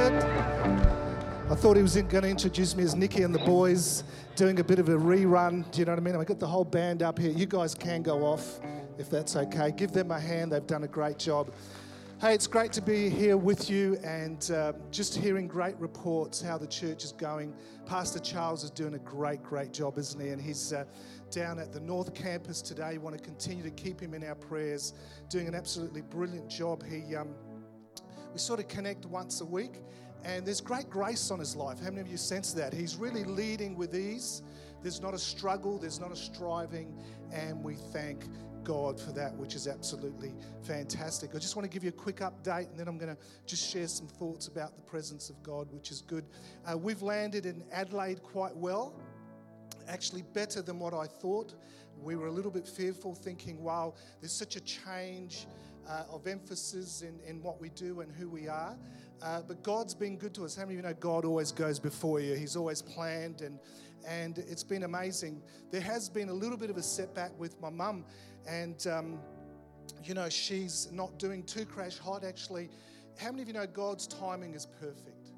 I thought he was going to introduce me as Nikki and the boys, doing a bit of a rerun. Do you know what I mean? I got the whole band up here. You guys can go off if that's okay. Give them a hand. They've done a great job. Hey, it's great to be here with you and uh, just hearing great reports how the church is going. Pastor Charles is doing a great, great job, isn't he? And he's uh, down at the North Campus today. We want to continue to keep him in our prayers, doing an absolutely brilliant job. He, um, we sort of connect once a week, and there's great grace on his life. How many of you sense that? He's really leading with ease. There's not a struggle, there's not a striving, and we thank God for that, which is absolutely fantastic. I just want to give you a quick update and then I'm going to just share some thoughts about the presence of God, which is good. Uh, we've landed in Adelaide quite well, actually, better than what I thought. We were a little bit fearful, thinking, wow, there's such a change. Uh, of emphasis in, in what we do and who we are. Uh, but God's been good to us. How many of you know God always goes before you? He's always planned, and, and it's been amazing. There has been a little bit of a setback with my mum and um, you know she's not doing too crash hot actually how many of you know god's timing is perfect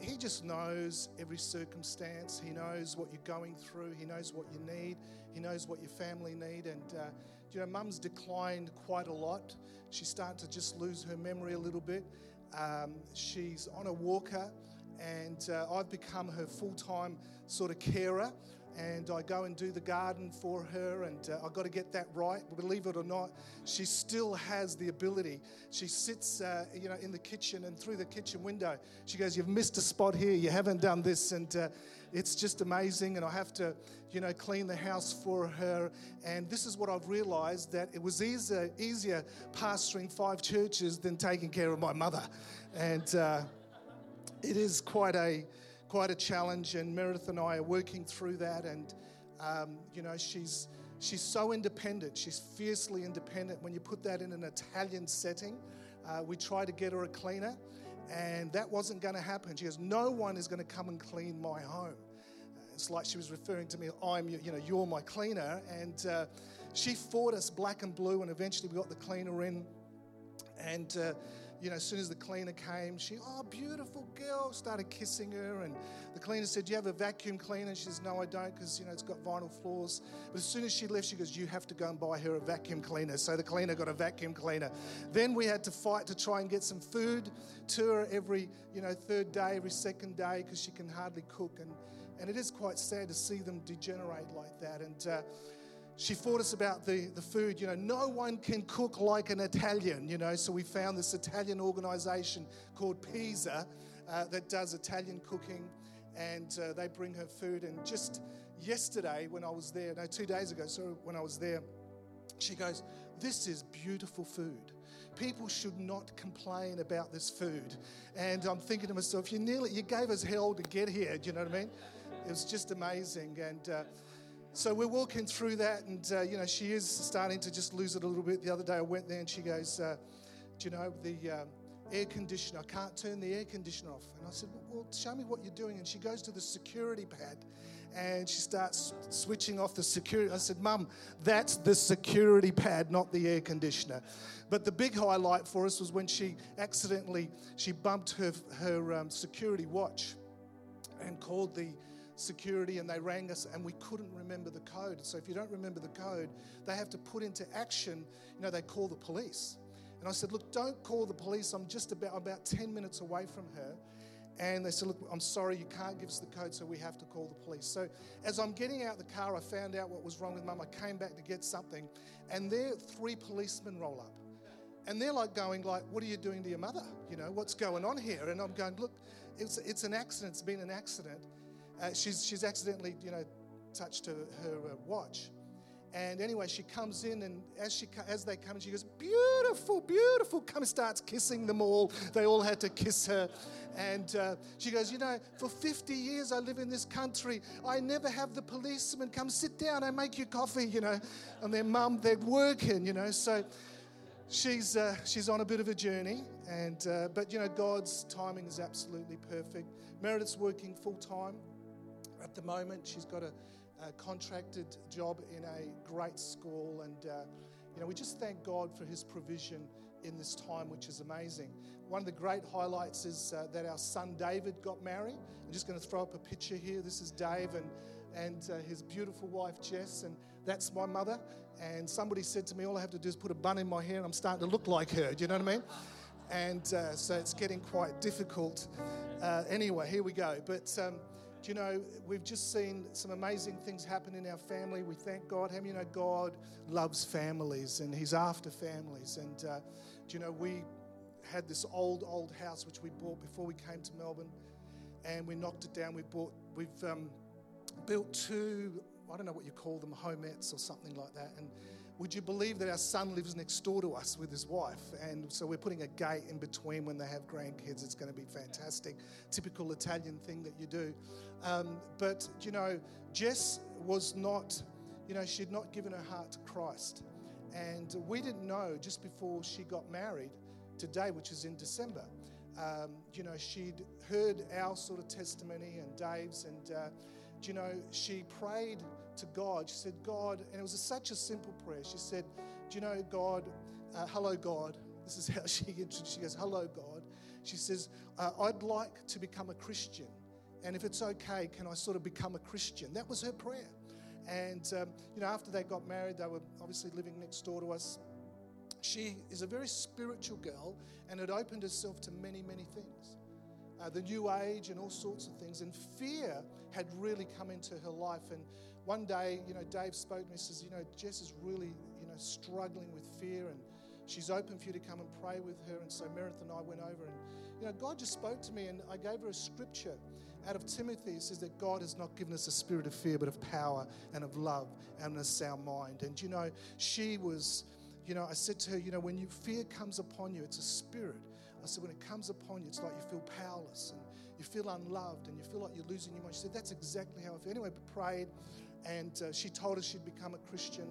he just knows every circumstance he knows what you're going through he knows what you need he knows what your family need and uh, you know mum's declined quite a lot. She's starting to just lose her memory a little bit. Um, she's on a walker and uh, i've become her full-time sort of carer and I go and do the garden for her, and uh, I've got to get that right. Believe it or not, she still has the ability. She sits, uh, you know, in the kitchen, and through the kitchen window, she goes, "You've missed a spot here. You haven't done this," and uh, it's just amazing. And I have to, you know, clean the house for her. And this is what I've realised that it was easier, easier pastoring five churches than taking care of my mother, and uh, it is quite a quite a challenge, and Meredith and I are working through that. And um, you know, she's she's so independent. She's fiercely independent. When you put that in an Italian setting, uh, we try to get her a cleaner, and that wasn't going to happen. She goes, "No one is going to come and clean my home." It's like she was referring to me. I'm, you know, you're my cleaner, and uh, she fought us black and blue, and eventually we got the cleaner in, and. Uh, you know, as soon as the cleaner came, she, oh, beautiful girl, started kissing her. And the cleaner said, Do you have a vacuum cleaner? She says, No, I don't, because, you know, it's got vinyl floors. But as soon as she left, she goes, You have to go and buy her a vacuum cleaner. So the cleaner got a vacuum cleaner. Then we had to fight to try and get some food to her every, you know, third day, every second day, because she can hardly cook. And, and it is quite sad to see them degenerate like that. And, uh, she fought us about the, the food. You know, no one can cook like an Italian, you know. So we found this Italian organization called Pisa uh, that does Italian cooking, and uh, they bring her food. And just yesterday, when I was there, no, two days ago, so when I was there, she goes, This is beautiful food. People should not complain about this food. And I'm thinking to myself, You nearly, you gave us hell to get here. Do you know what I mean? It was just amazing. And, uh, so we're walking through that, and uh, you know, she is starting to just lose it a little bit. The other day I went there, and she goes, uh, "Do you know the uh, air conditioner? I can't turn the air conditioner off." And I said, "Well, show me what you're doing." And she goes to the security pad, and she starts switching off the security. I said, "Mum, that's the security pad, not the air conditioner." But the big highlight for us was when she accidentally she bumped her her um, security watch, and called the security and they rang us and we couldn't remember the code. So if you don't remember the code, they have to put into action, you know, they call the police. And I said, look, don't call the police. I'm just about about 10 minutes away from her. And they said, look, I'm sorry, you can't give us the code, so we have to call the police. So as I'm getting out the car, I found out what was wrong with mum. I came back to get something, and there three policemen roll up. And they're like going like, what are you doing to your mother? You know, what's going on here? And I'm going, look, it's, it's an accident. It's been an accident uh, she's, she's accidentally, you know, touched her, her uh, watch. And anyway, she comes in, and as she as they come in, she goes, "Beautiful, beautiful!" Come starts kissing them all. They all had to kiss her, and uh, she goes, "You know, for 50 years I live in this country. I never have the policeman come sit down. I make you coffee, you know." And their mum, they're working, you know. So she's uh, she's on a bit of a journey, and uh, but you know, God's timing is absolutely perfect. Meredith's working full time at the moment. She's got a, a contracted job in a great school, and uh, you know we just thank God for His provision in this time, which is amazing. One of the great highlights is uh, that our son David got married. I'm just going to throw up a picture here. This is Dave and, and uh, his beautiful wife Jess, and that's my mother. And somebody said to me, All I have to do is put a bun in my hair, and I'm starting to look like her. Do you know what I mean? And uh, so it's getting quite difficult. Uh, anyway, here we go. But um, do you know, we've just seen some amazing things happen in our family. We thank God. How you know God loves families and He's after families? And uh, do you know, we had this old, old house which we bought before we came to Melbourne, and we knocked it down. We bought, we've um, built two, I don't know what you call them, homettes or something like that. And would you believe that our son lives next door to us with his wife? And so we're putting a gate in between when they have grandkids. It's going to be fantastic. Typical Italian thing that you do. Um, but, you know, Jess was not, you know, she'd not given her heart to Christ. And we didn't know just before she got married today, which is in December. Um, you know, she'd heard our sort of testimony and Dave's, and, uh, you know, she prayed to God. She said, God, and it was a, such a simple prayer. She said, Do you know, God, uh, hello, God. This is how she She goes, Hello, God. She says, uh, I'd like to become a Christian. And if it's okay, can I sort of become a Christian? That was her prayer. And, um, you know, after they got married, they were obviously living next door to us. She is a very spiritual girl and had opened herself to many, many things. Uh, the new age and all sorts of things. And fear had really come into her life. And one day, you know, Dave spoke to me and says, you know, Jess is really, you know, struggling with fear and she's open for you to come and pray with her. And so Meredith and I went over and, you know, God just spoke to me and I gave her a scripture out of Timothy. It says that God has not given us a spirit of fear, but of power and of love and a sound mind. And, you know, she was, you know, I said to her, you know, when you, fear comes upon you, it's a spirit. I said, when it comes upon you, it's like you feel powerless and you feel unloved and you feel like you're losing your mind. She said, that's exactly how I feel. Anyway, prayed and uh, she told us she'd become a Christian.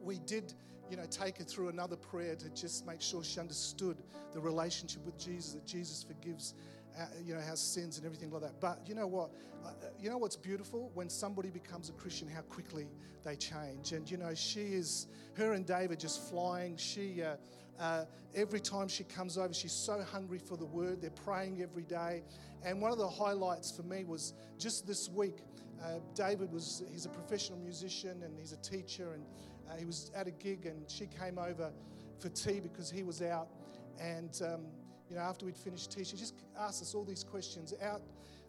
We did, you know, take her through another prayer to just make sure she understood the relationship with Jesus, that Jesus forgives, uh, you know, our sins and everything like that. But you know what? Uh, you know what's beautiful? When somebody becomes a Christian, how quickly they change. And you know, she is, her and David just flying. She, uh, uh, every time she comes over, she's so hungry for the word. They're praying every day. And one of the highlights for me was just this week. Uh, David was, he's a professional musician and he's a teacher, and uh, he was at a gig, and she came over for tea because he was out. And, um, you know, after we'd finished tea, she just asked us all these questions. Out,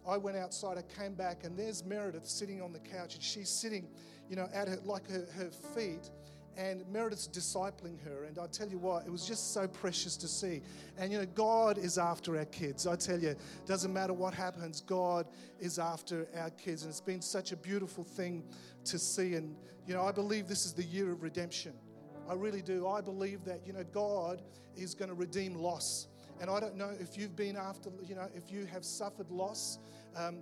I went outside, I came back, and there's Meredith sitting on the couch, and she's sitting, you know, at her, like her, her feet and Meredith's discipling her. And I tell you what, it was just so precious to see. And you know, God is after our kids. I tell you, doesn't matter what happens, God is after our kids. And it's been such a beautiful thing to see. And you know, I believe this is the year of redemption. I really do. I believe that, you know, God is going to redeem loss. And I don't know if you've been after, you know, if you have suffered loss. Um,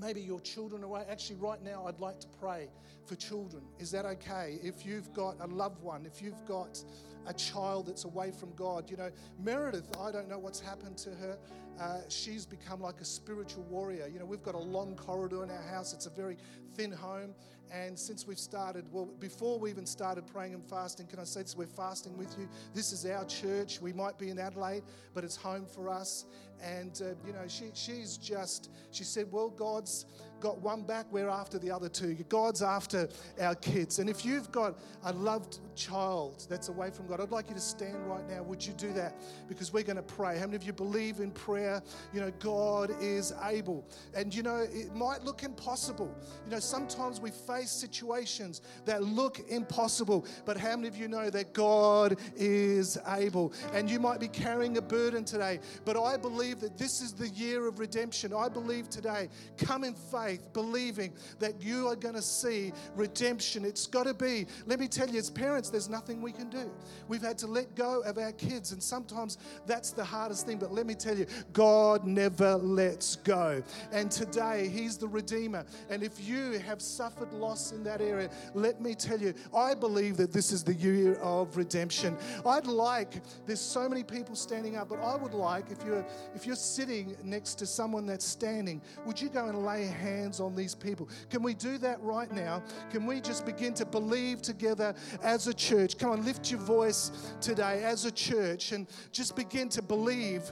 maybe your children away. Actually, right now, I'd like to pray for children. Is that okay? If you've got a loved one, if you've got a child that's away from God, you know, Meredith, I don't know what's happened to her. Uh, she's become like a spiritual warrior. You know, we've got a long corridor in our house, it's a very thin home. And since we've started, well, before we even started praying and fasting, can I say this? We're fasting with you. This is our church. We might be in Adelaide, but it's home for us. And, uh, you know, she, she's just, she said, Well, God's got one back, we're after the other two. God's after our kids. And if you've got a loved child that's away from God, I'd like you to stand right now. Would you do that? Because we're going to pray. How many of you believe in prayer? You know, God is able. And, you know, it might look impossible. You know, sometimes we face situations that look impossible, but how many of you know that God is able? And you might be carrying a burden today, but I believe that this is the year of redemption. I believe today, come in faith faith, believing that you are going to see redemption. It's got to be, let me tell you, as parents, there's nothing we can do. We've had to let go of our kids, and sometimes that's the hardest thing. But let me tell you, God never lets go. And today, He's the Redeemer. And if you have suffered loss in that area, let me tell you, I believe that this is the year of redemption. I'd like, there's so many people standing up, but I would like, if you're if you're sitting next to someone that's standing, would you go and lay a hand hands on these people. Can we do that right now? Can we just begin to believe together as a church? Come on, lift your voice today as a church and just begin to believe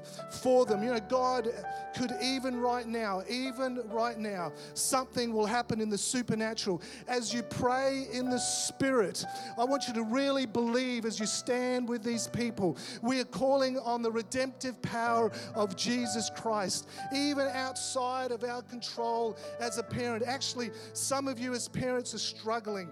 for them. You know, God could even right now, even right now, something will happen in the supernatural. As you pray in the Spirit, I want you to really believe as you stand with these people. We are calling on the redemptive power of Jesus Christ, even outside of our control as a parent. Actually, some of you as parents are struggling.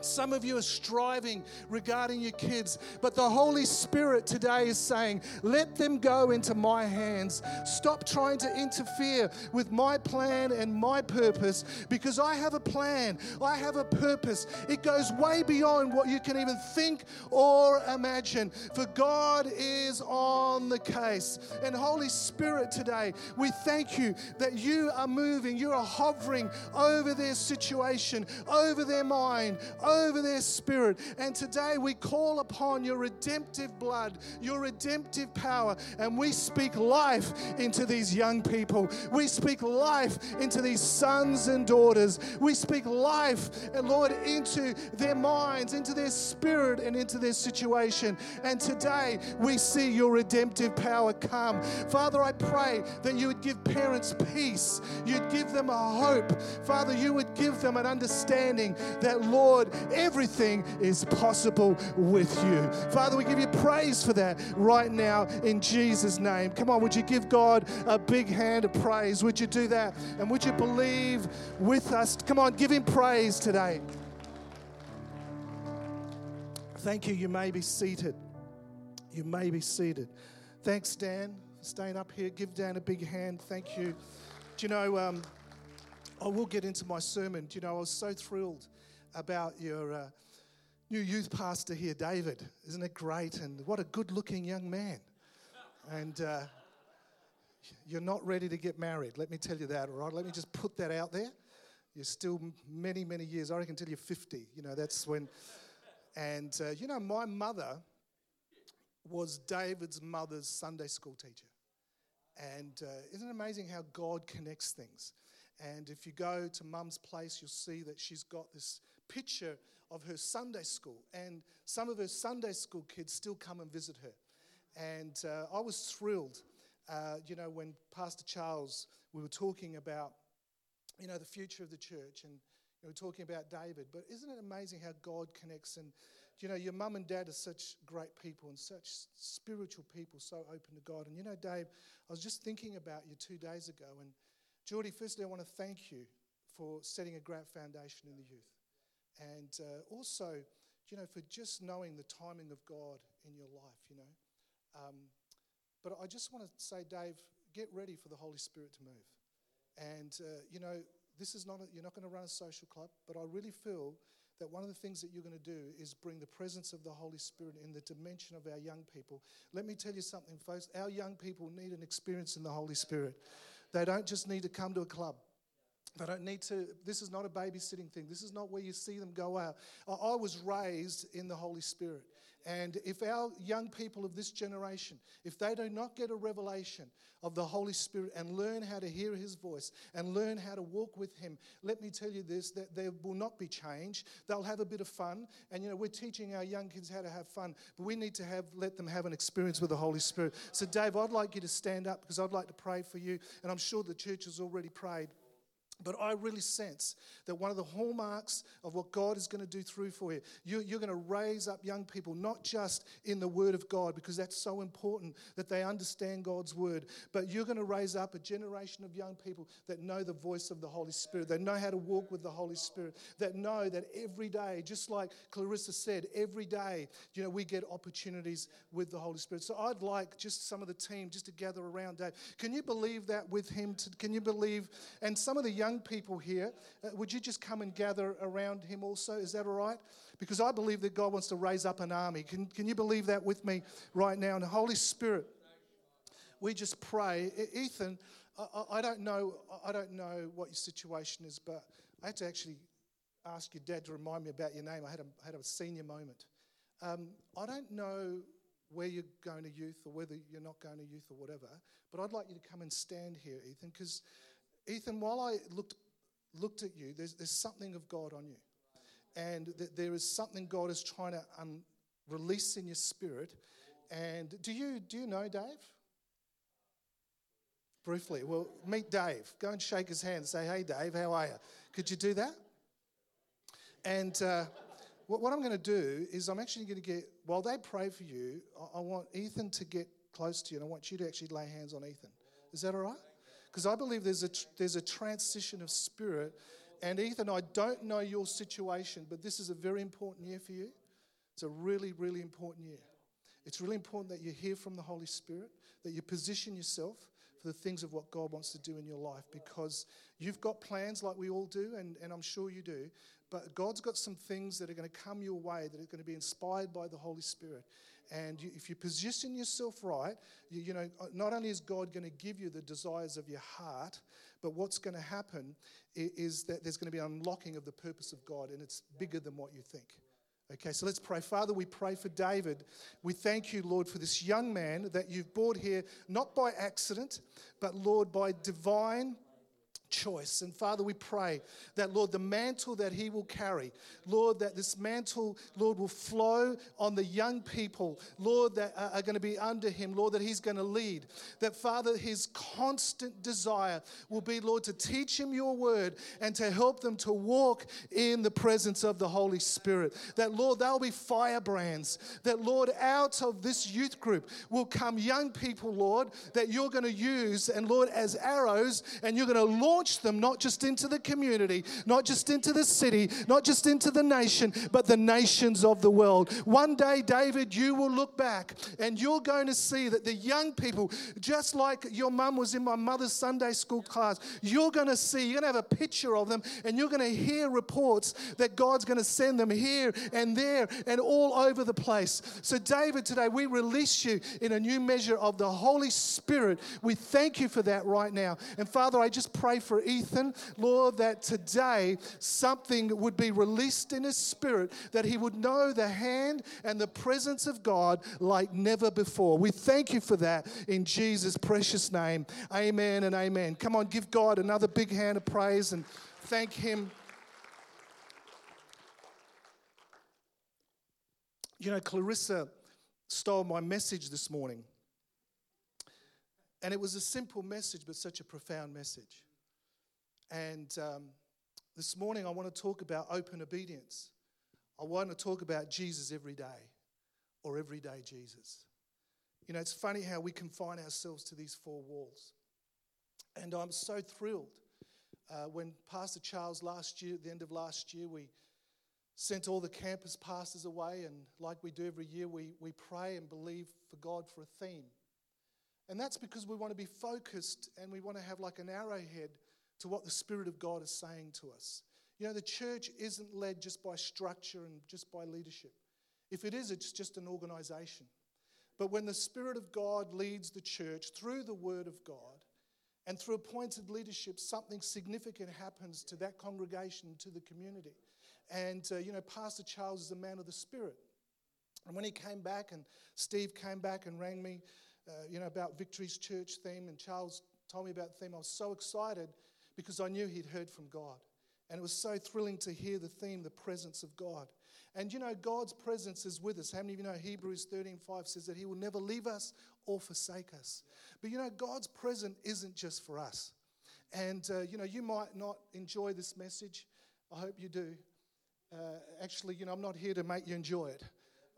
Some of you are striving regarding your kids, but the Holy Spirit today is saying, Let them go into my hands. Stop trying to interfere with my plan and my purpose because I have a plan. I have a purpose. It goes way beyond what you can even think or imagine. For God is on the case. And Holy Spirit, today, we thank you that you are moving, you are hovering over their situation, over their mind over their spirit. And today we call upon your redemptive blood, your redemptive power, and we speak life into these young people. We speak life into these sons and daughters. We speak life, and Lord, into their minds, into their spirit, and into their situation. And today we see your redemptive power come. Father, I pray that you would give parents peace, you'd give them a hope. Father, you would give them an understanding that, Lord, everything is possible with you. Father, we give you praise for that right now in Jesus' name. Come on, would you give God a big hand of praise? Would you do that? And would you believe with us? Come on, give him praise today. Thank you. You may be seated. You may be seated. Thanks, Dan, for staying up here. Give Dan a big hand. Thank you. Do you know, um, I will get into my sermon. Do you know, I was so thrilled about your uh, new youth pastor here, David. Isn't it great? And what a good looking young man. And uh, you're not ready to get married. Let me tell you that, all right? Let me just put that out there. You're still many, many years. I reckon until you're 50. You know, that's when. And, uh, you know, my mother was David's mother's Sunday school teacher. And uh, isn't it amazing how God connects things? And if you go to mum's place, you'll see that she's got this picture of her Sunday school, and some of her Sunday school kids still come and visit her. And uh, I was thrilled, uh, you know, when Pastor Charles, we were talking about, you know, the future of the church, and you know, we were talking about David. But isn't it amazing how God connects? And, you know, your mum and dad are such great people and such spiritual people, so open to God. And, you know, Dave, I was just thinking about you two days ago, and Geordie, firstly, I want to thank you for setting a great foundation in the youth. And uh, also, you know, for just knowing the timing of God in your life, you know. Um, but I just want to say, Dave, get ready for the Holy Spirit to move. And, uh, you know, this is not, a, you're not going to run a social club, but I really feel that one of the things that you're going to do is bring the presence of the Holy Spirit in the dimension of our young people. Let me tell you something, folks. Our young people need an experience in the Holy Spirit. They don't just need to come to a club. They don't need to, this is not a babysitting thing. This is not where you see them go out. I was raised in the Holy Spirit. And if our young people of this generation, if they do not get a revelation of the Holy Spirit and learn how to hear His voice and learn how to walk with Him, let me tell you this: that there will not be change. They'll have a bit of fun, and you know we're teaching our young kids how to have fun, but we need to have let them have an experience with the Holy Spirit. So, Dave, I'd like you to stand up because I'd like to pray for you, and I'm sure the church has already prayed. But I really sense that one of the hallmarks of what God is going to do through for you, you you're going to raise up young people, not just in the Word of God, because that's so important that they understand God's Word, but you're going to raise up a generation of young people that know the voice of the Holy Spirit, that know how to walk with the Holy Spirit, that know that every day, just like Clarissa said, every day, you know, we get opportunities with the Holy Spirit. So I'd like just some of the team just to gather around Dave. Can you believe that with him? To, can you believe? And some of the young young people here, uh, would you just come and gather around him also? Is that all right? Because I believe that God wants to raise up an army. Can, can you believe that with me right now? And the Holy Spirit, we just pray. Ethan, I, I don't know. I don't know what your situation is, but I had to actually ask your dad to remind me about your name. I had a, had a senior moment. Um, I don't know where you're going to youth or whether you're not going to youth or whatever, but I'd like you to come and stand here, Ethan, because Ethan, while I looked looked at you, there's, there's something of God on you. And th- there is something God is trying to un- release in your spirit. And do you, do you know Dave? Briefly. Well, meet Dave. Go and shake his hand. Say, hey, Dave, how are you? Could you do that? And uh, what, what, I'm going to do is I'm actually going to get, while they pray for you, I, I want Ethan to get close to you and I want you to actually lay hands on Ethan. Is that all right? Because I believe there's a, there's a transition of spirit. And Ethan, I don't know your situation, but this is a very important year for you. It's a really, really important year. It's really important that you hear from the Holy Spirit, that you position yourself for the things of what God wants to do in your life because you've got plans like we all do, and, and I'm sure you do. But God's got some things that are going to come your way that are going to be inspired by the Holy Spirit. And you, if you position yourself right, you, you, know, uh, not only is God going to give you the desires of your heart, but what's going to happen is, is that there's going to be unlocking of the purpose of God, and it's bigger than what you think. Okay, so let's pray. Father, we pray for David. We thank you, Lord, for this young man that you've brought here, not by accident, but, Lord, by divine choice. And Father, we pray that, Lord, the mantle that he will carry, Lord, that this mantle, Lord, will flow on the young people, Lord, that are going to be under him, Lord, that he's going to lead. That, Father, his constant desire will be, Lord, to teach him your word and to help them to walk in the presence of the Holy Spirit. That, Lord, they'll be firebrands. That, Lord, out of this youth group will come young people, Lord, that you're going to use, and Lord, as arrows, and you're going to launch launch them not just into the community, not just into the city, not just into the nation, but the nations of the world. One day, David, you will look back and you're going to see that the young people, just like your mum was in my mother's Sunday school class, you're going to see, you're going to have a picture of them and you're going to hear reports that God's going to send them here and there and all over the place. So, David, today we release you in a new measure of the Holy Spirit. We thank you for that right now. And Father, I just pray for for Ethan, Lord, that today something would be released in his spirit, that he would know the hand and the presence of God like never before. We thank you for that in Jesus' precious name. Amen and amen. Come on, give God another big hand of praise and thank him. You know, Clarissa stole my message this morning. And it was a simple message, but such a profound message. And um, this morning, I want to talk about open obedience. I want to talk about Jesus every day or everyday Jesus. You know, it's funny how we confine ourselves to these four walls. And I'm so thrilled uh, when Pastor Charles last year, at the end of last year, we sent all the campus pastors away. And like we do every year, we, we pray and believe for God for a theme. And that's because we want to be focused and we want to have like an arrowhead to what the Spirit of God is saying to us. You know, the church isn't led just by structure and just by leadership. If it is, it's just an organization. But when the Spirit of God leads the church through the Word of God and through appointed leadership, something significant happens to that congregation, to the community. And, uh, you know, Pastor Charles is a man of the Spirit. And when he came back, and Steve came back and rang me, uh, you know, about Victory's church theme, and Charles told me about the theme, I was so excited because I knew he'd heard from God. And it was so thrilling to hear the theme, the presence of God. And you know, God's presence is with us. How many of you know Hebrews 13 5 says that He will never leave us or forsake us? But you know, God's presence isn't just for us. And uh, you know, you might not enjoy this message. I hope you do. Uh, actually, you know, I'm not here to make you enjoy it.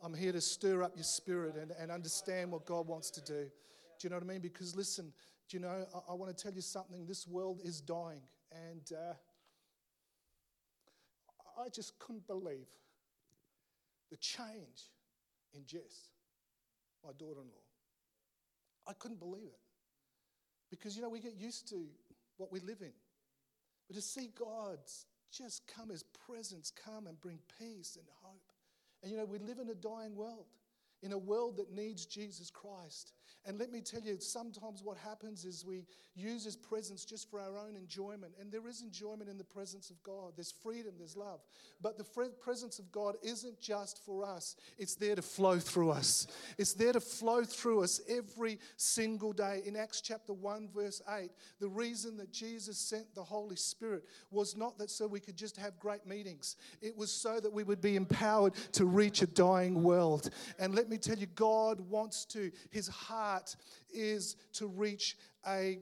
I'm here to stir up your spirit and, and understand what God wants to do. Do you know what I mean? Because listen, you know, I, I want to tell you something. This world is dying. And uh, I just couldn't believe the change in Jess, my daughter in law. I couldn't believe it. Because, you know, we get used to what we live in. But to see God's just come, His presence come and bring peace and hope. And, you know, we live in a dying world. In a world that needs Jesus Christ. And let me tell you, sometimes what happens is we use His presence just for our own enjoyment. And there is enjoyment in the presence of God. There's freedom, there's love. But the presence of God isn't just for us, it's there to flow through us. It's there to flow through us every single day. In Acts chapter 1, verse 8, the reason that Jesus sent the Holy Spirit was not that so we could just have great meetings, it was so that we would be empowered to reach a dying world. And let tell you, God wants to, His heart is to reach a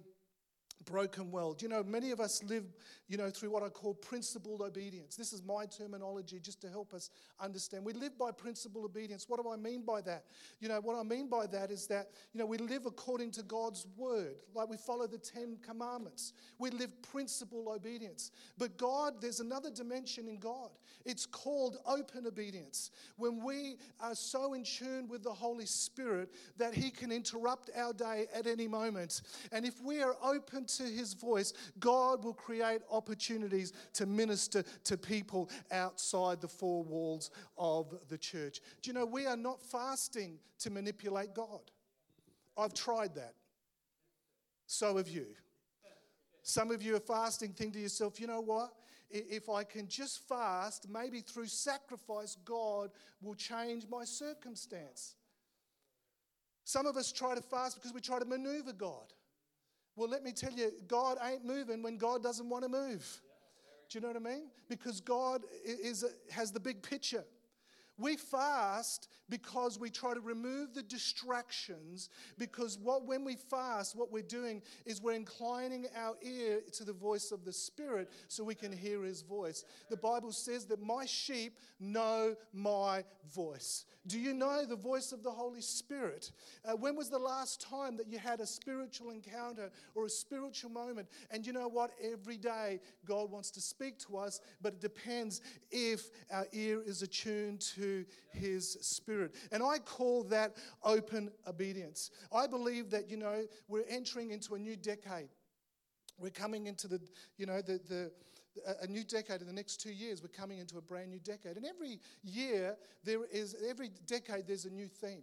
broken world. You know, many of us live, you know, through what I call principled obedience. This is my terminology just to help us understand. We live by principled obedience. What do I mean by that? You know, what I mean by that is that, you know, we live according to God's word, like we follow the 10 commandments. We live principled obedience. But God, there's another dimension in God. It's called open obedience. When we are so in tune with the Holy Spirit that he can interrupt our day at any moment. And if we are open to his voice, God will create opportunities to minister to people outside the four walls of the church. Do you know, we are not fasting to manipulate God. I've tried that. So have you. Some of you are fasting, think to yourself, you know what? If I can just fast, maybe through sacrifice, God will change my circumstance. Some of us try to fast because we try to maneuver God. Well, let me tell you, God ain't moving when God doesn't want to move. Do you know what I mean? Because God is, has the big picture. We fast because we try to remove the distractions. Because what, when we fast, what we're doing is we're inclining our ear to the voice of the Spirit so we can hear His voice. The Bible says that my sheep know my voice. Do you know the voice of the Holy Spirit? Uh, when was the last time that you had a spiritual encounter or a spiritual moment? And you know what? Every day God wants to speak to us, but it depends if our ear is attuned to His Spirit. And I call that open obedience. I believe that, you know, we're entering into a new decade. We're coming into the, you know, the, the, a new decade in the next two years we're coming into a brand new decade and every year there is every decade there's a new theme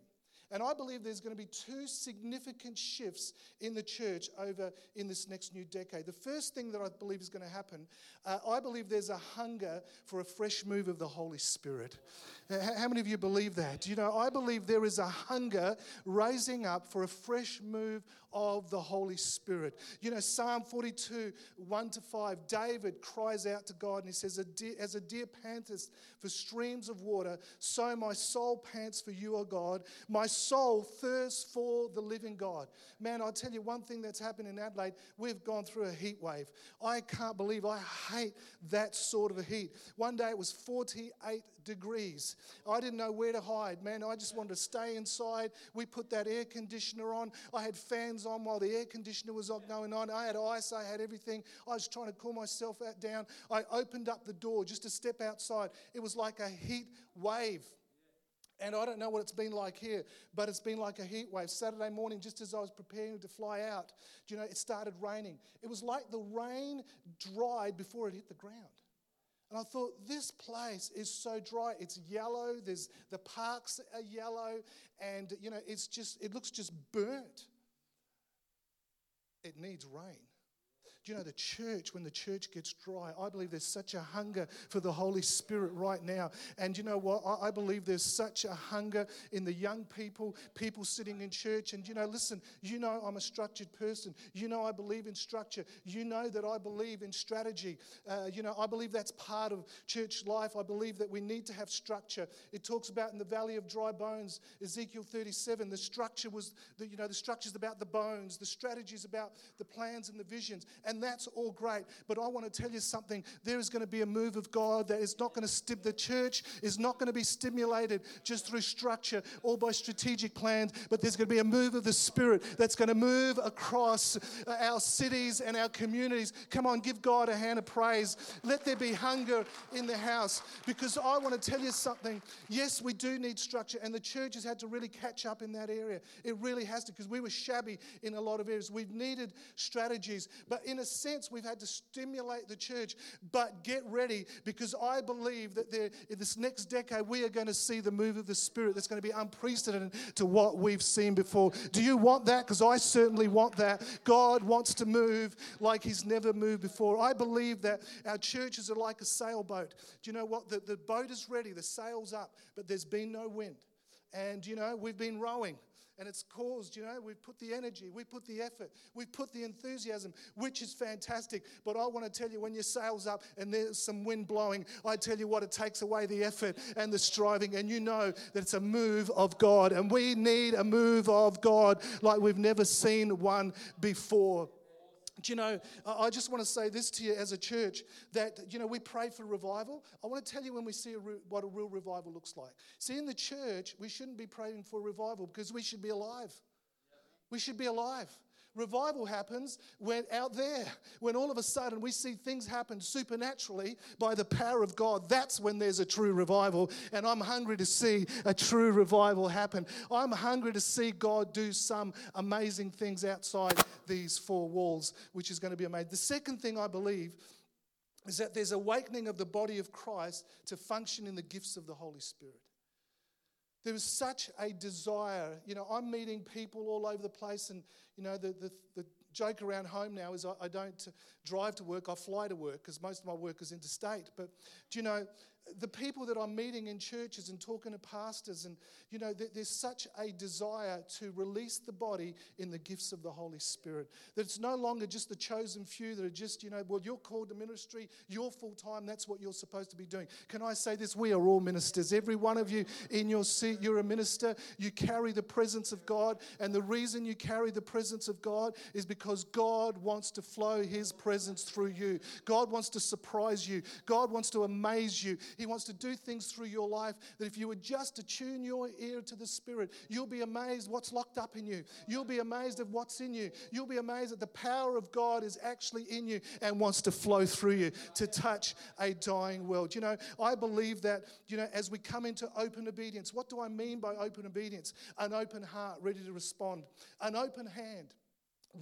and I believe there's going to be two significant shifts in the church over in this next new decade. The first thing that I believe is going to happen, uh, I believe there's a hunger for a fresh move of the Holy Spirit. How many of you believe that? You know, I believe there is a hunger raising up for a fresh move of the Holy Spirit. You know, Psalm 42, 1 to 5, David cries out to God and he says, As a deer panteth for streams of water, so my soul pants for you, O God. My soul thirsts for the living God. Man, i tell you one thing that's happened in Adelaide, we've gone through a heat wave. I can't believe, I hate that sort of a heat. One day it was 48 degrees. I didn't know where to hide, man. I just wanted to stay inside. We put that air conditioner on. I had fans on while the air conditioner was going on. I had ice, I had everything. I was trying to cool myself down. I opened up the door just to step outside. It was like a heat wave. And I don't know what it's been like here, but it's been like a heat wave. Saturday morning, just as I was preparing to fly out, do you know, it started raining. It was like the rain dried before it hit the ground. And I thought, this place is so dry. It's yellow. There's the parks are yellow, and you know, it's just it looks just burnt. It needs rain. Do you know the church, when the church gets dry, I believe there's such a hunger for the Holy Spirit right now. And you know what? I, believe there's such a hunger in the young people, people sitting in church. And you know, listen, you know I'm a structured person. You know I believe in structure. You know that I believe in strategy. Uh, you know, I believe that's part of church life. I believe that we need to have structure. It talks about in the valley of dry bones, Ezekiel 37, the structure was, the, you know, the structure's about the bones, the strategy's about the plans and the visions. And and that's all great. But I want to tell you something. There is going to be a move of God that is not going to stim the church is not going to be stimulated just through structure or by strategic plans, but there's going to be a move of the Spirit that's going to move across uh, our cities and our communities. Come on, give God a hand of praise. Let there be hunger in the house because I want to tell you something. Yes, we do need structure, and the church has had to really catch up in that area. It really has to because we were shabby in a lot of areas. We've needed strategies, but in in a sense, we've had to stimulate the church. But get ready because I believe that there, in this next decade, we are going to see the move of the Spirit that's going to be unprecedented to what we've seen before. Do you want that? Because I certainly want that. God wants to move like He's never moved before. I believe that our churches are like a sailboat. Do you know what? The, the boat is ready, the sail's up, but there's been no wind. And, you know, we've been rowing and it's caused, you know, we've put the energy, we put the effort, we've put the enthusiasm, which is fantastic. But I want to tell you, when your sail's up and there's some wind blowing, I tell you what, it takes away the effort and the striving, and you know that it's a move of God. And we need a move of God like we've never seen one before. Do you know, I just want to say this to you as a church that, you know, we pray for revival. I want to tell you when we see a re- what a real revival looks like. See, in the church, we shouldn't be praying for revival because we should be alive. We should be alive. Revival happens when out there, when all of a sudden we see things happen supernaturally by the power of God. That's when there's a true revival. And I'm hungry to see a true revival happen. I'm hungry to see God do some amazing things outside these four walls, which is going to be amazing. The second thing I believe is that there's awakening of the body of Christ to function in the gifts of the Holy Spirit. There is such a desire. You know, I'm meeting people all over the place, and, you know, the, the, the joke around home now is I, I don't drive to work, I fly to work because most of my work is interstate. But, do you know, the people that I'm meeting in churches and talking to pastors, and you know, there's such a desire to release the body in the gifts of the Holy Spirit. That it's no longer just the chosen few that are just, you know, well, you're called to ministry, you're full time, that's what you're supposed to be doing. Can I say this? We are all ministers. Every one of you in your seat, you're a minister. You carry the presence of God, and the reason you carry the presence of God is because God wants to flow His presence through you. God wants to surprise you, God wants to amaze you. He wants to do things through your life that if you would just attune your ear to the Spirit, you'll be amazed what's locked up in you. You'll be amazed at what's in you. You'll be amazed that the power of God is actually in you and wants to flow through you to touch a dying world. You know, I believe that, you know, as we come into open obedience, what do I mean by open obedience? An open heart ready to respond, an open hand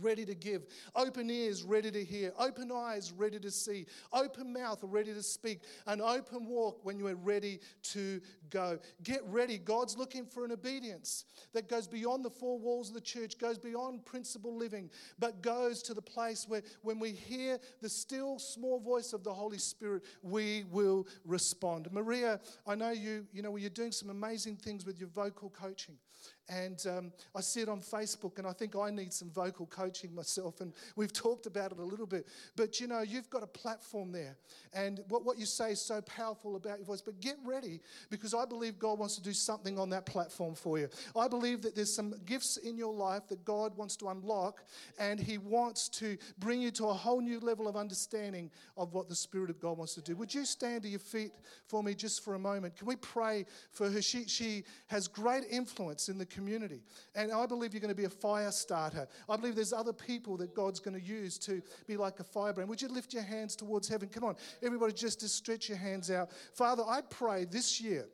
ready to give, open ears, ready to hear, open eyes, ready to see, open mouth, ready to speak, an open walk when you are ready to go. Get ready. God's looking for an obedience that goes beyond the four walls of the church, goes beyond principle living, but goes to the place where when we hear the still small voice of the Holy Spirit, we will respond. Maria, I know you, you know, you're doing some amazing things with your vocal coaching. And um, I see it on Facebook, and I think I need some vocal coaching myself. And we've talked about it a little bit. But you know, you've got a platform there. And what, what you say is so powerful about your voice. But get ready because I believe God wants to do something on that platform for you. I believe that there's some gifts in your life that God wants to unlock, and He wants to bring you to a whole new level of understanding of what the Spirit of God wants to do. Would you stand to your feet for me just for a moment? Can we pray for her? She, she has great influence in the community. And I believe you're going to be a fire starter. I believe there's other people that God's going to use to be like a firebrand. Would you lift your hands towards heaven? Come on, everybody, just to stretch your hands out. Father, I pray this year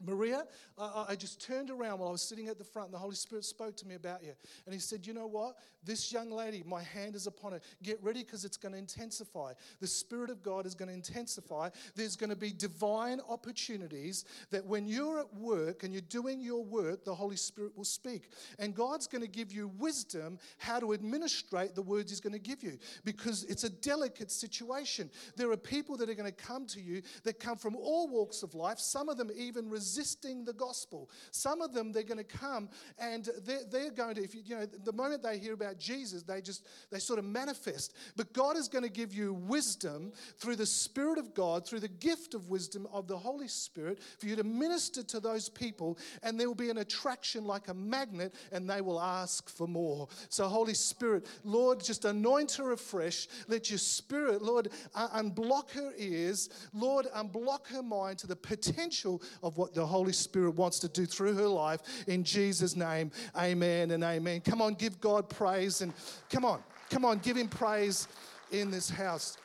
Maria, uh, I just turned around while I was sitting at the front, and the Holy Spirit spoke to me about you. And He said, You know what? This young lady, my hand is upon her. Get ready because it's going to intensify. The Spirit of God is going to intensify. There's going to be divine opportunities that when you're at work and you're doing your work, the Holy Spirit will speak. And God's going to give you wisdom how to administrate the words He's going to give you because it's a delicate situation. There are people that are going to come to you that come from all walks of life, some of them even resist resisting the gospel. Some of them, they're going to come and they're, they're going to, if you, you know, the moment they hear about Jesus, they just, they sort of manifest. But God is going to give you wisdom through the Spirit of God, through the gift of wisdom of the Holy Spirit, for you to minister to those people, and there will be an attraction like a magnet, and they will ask for more. So, Holy Spirit, Lord, just anoint her afresh. Let your Spirit, Lord, uh, unblock her ears. Lord, unblock her mind to the potential of what the Holy Spirit wants to do through her life. In Jesus' name, amen and amen. Come on, give God praise and come on, come on, give Him praise in this house.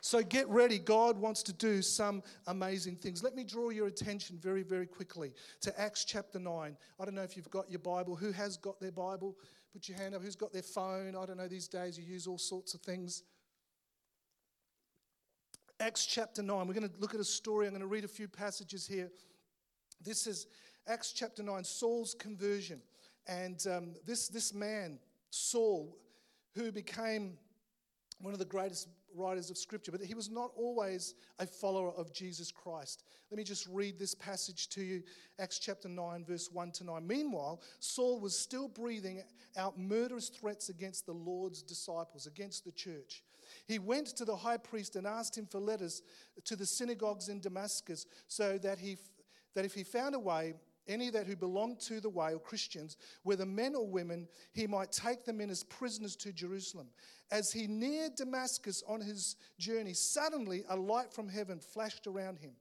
So get ready. God wants to do some amazing things. Let me draw your attention very, very quickly to Acts chapter 9. I don't know if you've got your Bible. Who has got their Bible? Put your hand up. Who's got their phone? I don't know, these days you use all sorts of things. Acts chapter 9. We're going to look at a story. I'm going to read a few passages here. This is Acts chapter 9, Saul's conversion. And um, this, this man, Saul, who became one of the greatest writers of Scripture, but he was not always a follower of Jesus Christ. Let me just read this passage to you Acts chapter 9, verse 1 to 9. Meanwhile, Saul was still breathing out murderous threats against the Lord's disciples, against the church. He went to the high priest and asked him for letters to the synagogues in Damascus so that, he, that if he found a way, any that who belonged to the way or Christians, whether men or women, he might take them in as prisoners to Jerusalem. As he neared Damascus on his journey, suddenly a light from heaven flashed around him.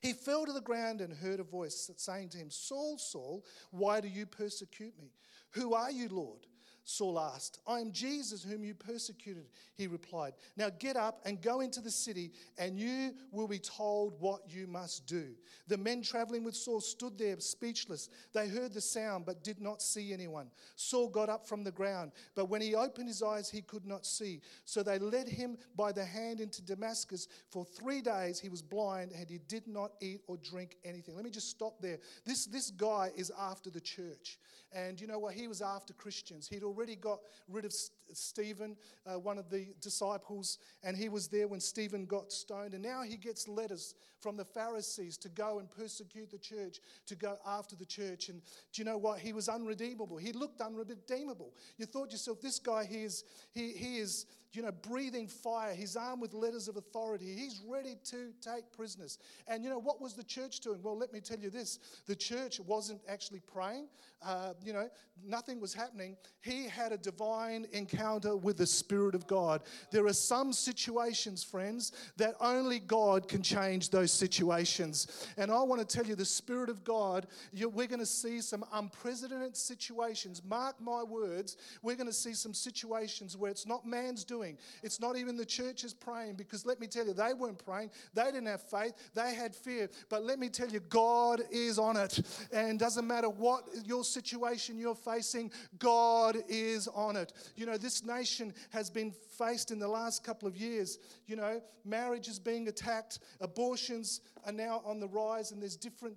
He fell to the ground and heard a voice saying to him, Saul, Saul, why do you persecute me? Who are you, Lord? Saul asked. I am Jesus whom you persecuted, he replied. Now get up and go into the city, and you will be told what you must do. The men traveling with Saul stood there speechless. They heard the sound, but did not see anyone. Saul got up from the ground, but when he opened his eyes, he could not see. So they led him by the hand into Damascus. For three days he was blind, and he did not eat or drink anything. Let me just stop there. This, this guy is after the church. And you know what? He was after Christians. He'd already got rid of Stephen, uh, one of the disciples, and he was there when Stephen got stoned. And now he gets letters from the Pharisees to go and persecute the church, to go after the church. And do you know what? He was unredeemable. He looked unredeemable. You thought yourself, this guy, he is, he, he is you know, breathing fire. He's armed with letters of authority. He's ready to take prisoners. And you know, what was the church doing? Well, let me tell you this the church wasn't actually praying, uh, you know, nothing was happening. He had a divine encounter with the Spirit of God. There are some situations, friends, that only God can change those situations. And I want to tell you, the Spirit of God, we're going to see some unprecedented situations. Mark my words, we're going to see some situations where it's not man's doing doing. It's not even the churches praying because let me tell you, they weren't praying. They didn't have faith. They had fear. But let me tell you, God is on it. And doesn't matter what your situation you're facing, God is on it. You know, this nation has been faced in the last couple of years. You know, marriage is being attacked, abortions are now on the rise, and there's different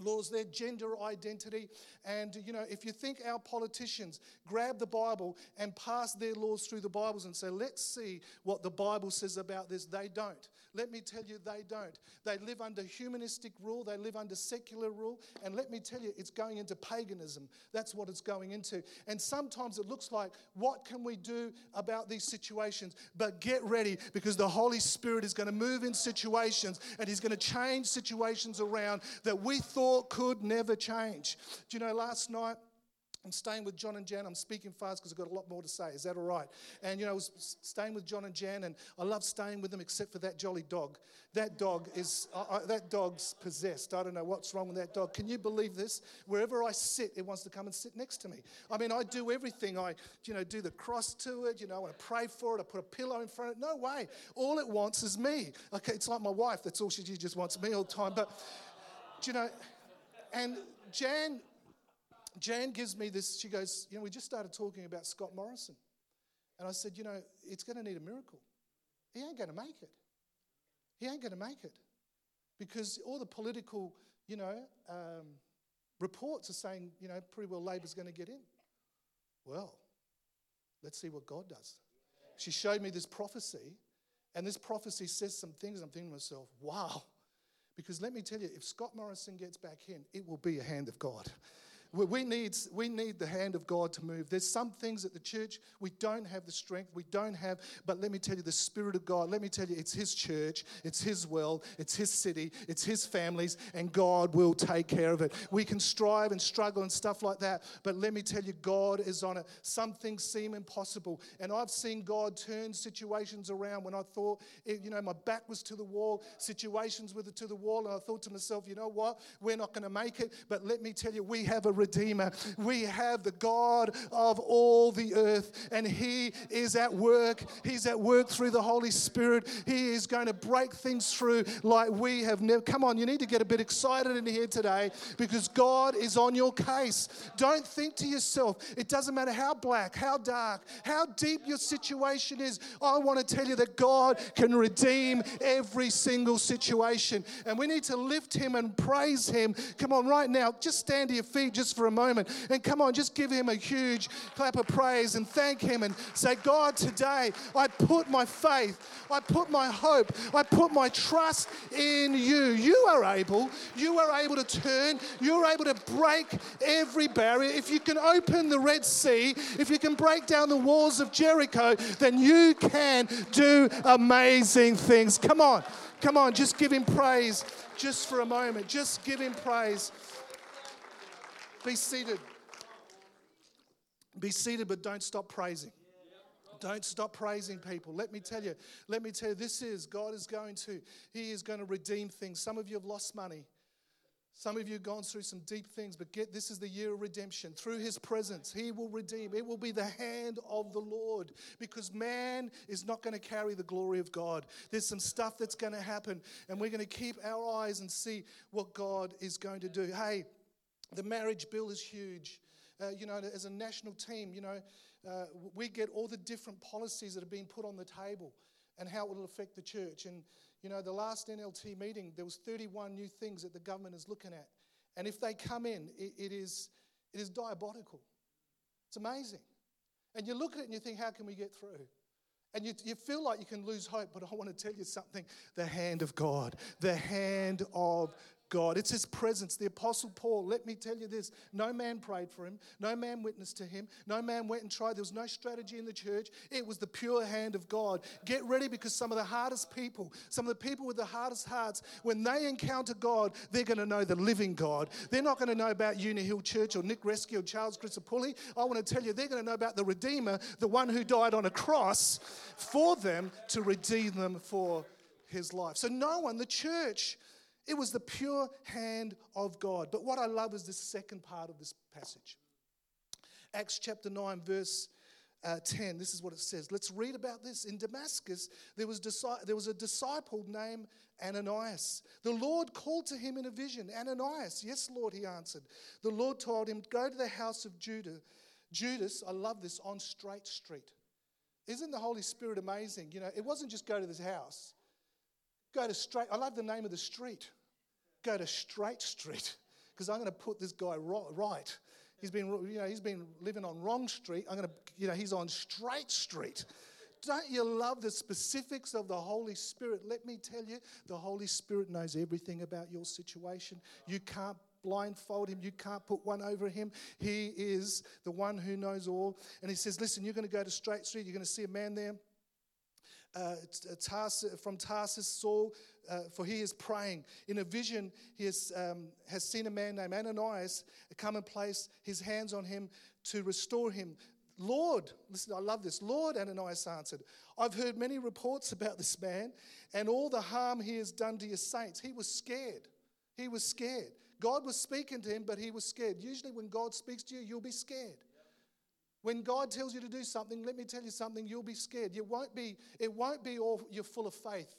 laws, their gender identity. And, you know, if you think our politicians grab the Bible and pass their laws through the Bibles and say, let's see what the Bible says about this, they don't. Let me tell you, they don't. They live under humanistic rule, they live under secular rule. And let me tell you, it's going into paganism. That's what it's going into. And sometimes it looks like, what can we do about these situations? But get ready because the Holy Spirit is going to move in situations and He's going to change situations around that we thought thought could never change. Do you know, last night, I'm staying with John and Jan. I'm speaking fast because I've got a lot more to say. Is that all right? And you know, I was staying with John and Jan, and I love staying with them, except for that jolly dog. That dog is uh, that dog's possessed. I don't know what's wrong with that dog. Can you believe this? Wherever I sit, it wants to come and sit next to me. I mean, I do everything. I, you know, do the cross to it. You know, I want to pray for it. I put a pillow in front of it. No way. All it wants is me. Okay, it's like my wife. That's all she, she just wants me all the time. But do you know? And Jan, Jan gives me this. She goes, You know, we just started talking about Scott Morrison. And I said, You know, it's going to need a miracle. He ain't going to make it. He ain't going to make it. Because all the political, you know, um, reports are saying, you know, pretty well Labor's going to get in. Well, let's see what God does. She showed me this prophecy, and this prophecy says some things. I'm thinking to myself, wow, because let me tell you, if Scott Morrison gets back in, it will be a hand of God. We need, we need the hand of God to move. There's some things at the church we don't have the strength, we don't have, but let me tell you, the Spirit of God, let me tell you, it's His church, it's His world, it's His city, it's His families, and God will take care of it. We can strive and struggle and stuff like that, but let me tell you, God is on it. Some things seem impossible, and I've seen God turn situations around when I thought, eh, you know, my back was to the wall, situations were to the wall, and I thought to myself, you know what, we're not going to make it, but let me tell you, we have a Redeemer. We have the God of all the earth, and He is at work. He's at work through the Holy Spirit. He is going to break things through like we have never. Come on, you need to get a bit excited in here today because God is on your case. Don't think to yourself, it doesn't matter how black, how dark, how deep your situation is. I want to tell you that God can redeem every single situation. And we need to lift Him and praise Him. Come on, right now, just stand to your feet just for a moment. And come on, just give Him a huge clap of praise and thank Him and say, God, today I put my faith, I put my hope, I put my trust in you. You are able, you are able to turn, you're able to break every barrier. If you can open the Red Sea, if you can break down the walls of Jericho, then you can do amazing things. Come on, come on, just give him praise just for a moment. Just give him praise. Be seated. Be seated, but don't stop praising. Don't stop praising people. Let me tell you, let me tell you, this is, God is going to, He is going to redeem things. Some of you have lost money. Some of you have gone through some deep things, but get this is the year of redemption. Through his presence, he will redeem. It will be the hand of the Lord because man is not going to carry the glory of God. There's some stuff that's going to happen, and we're going to keep our eyes and see what God is going to do. Hey, the marriage bill is huge. Uh, you know, as a national team, you know, uh, we get all the different policies that are being put on the table and how it will affect the church. And you know, the last NLT meeting, there was 31 new things that the government is looking at. And if they come in, it, it, is, it is diabolical. It's amazing. And you look at it and you think, how can we get through? And you, you feel like you can lose hope, but I want to tell you something the hand of God, the hand of God. It's His presence. The Apostle Paul, let me tell you this no man prayed for him, no man witnessed to him, no man went and tried. There was no strategy in the church. It was the pure hand of God. Get ready because some of the hardest people, some of the people with the hardest hearts, when they encounter God, they're going to know the living God. They're not going to know about Uni Hill Church or Nick Reski or Charles Crisafulli. I want to tell you, they're going to know about the Redeemer, the one who died on a cross for them to redeem them for his life. So, no one, the church, it was the pure hand of God. But what I love is the second part of this passage. Acts chapter 9, verse uh, 10. This is what it says. Let's read about this. In Damascus, there was, there was a disciple named Ananias. The Lord called to him in a vision. Ananias, yes, Lord, he answered. The Lord told him, Go to the house of Judah. Judas, I love this, on Straight Street. Isn't the Holy Spirit amazing? You know, it wasn't just go to this house. Go to straight, I love the name of the street. Go to Straight Street because I'm going to put this guy right. He's been, you know, he's been living on wrong street. I'm going to, you know, he's on Straight Street. Don't you love the specifics of the Holy Spirit? Let me tell you, the Holy Spirit knows everything about your situation. You can't blindfold him. You can't put one over him. He is the one who knows all. And he says, Listen, you're going to go to Straight Street. You're going to see a man there uh, from Tarsus, Saul, uh, for he is praying. In a vision, he has, um, has seen a man named Ananias come and place his hands on him to restore him. Lord, listen, I love this. Lord, Ananias answered, I've heard many reports about this man and all the harm he has done to your saints. He was scared. He was scared. God was speaking to him, but he was scared. Usually, when God speaks to you, you'll be scared. When God tells you to do something, let me tell you something, you'll be scared. You won't be, it won't be all you're full of faith.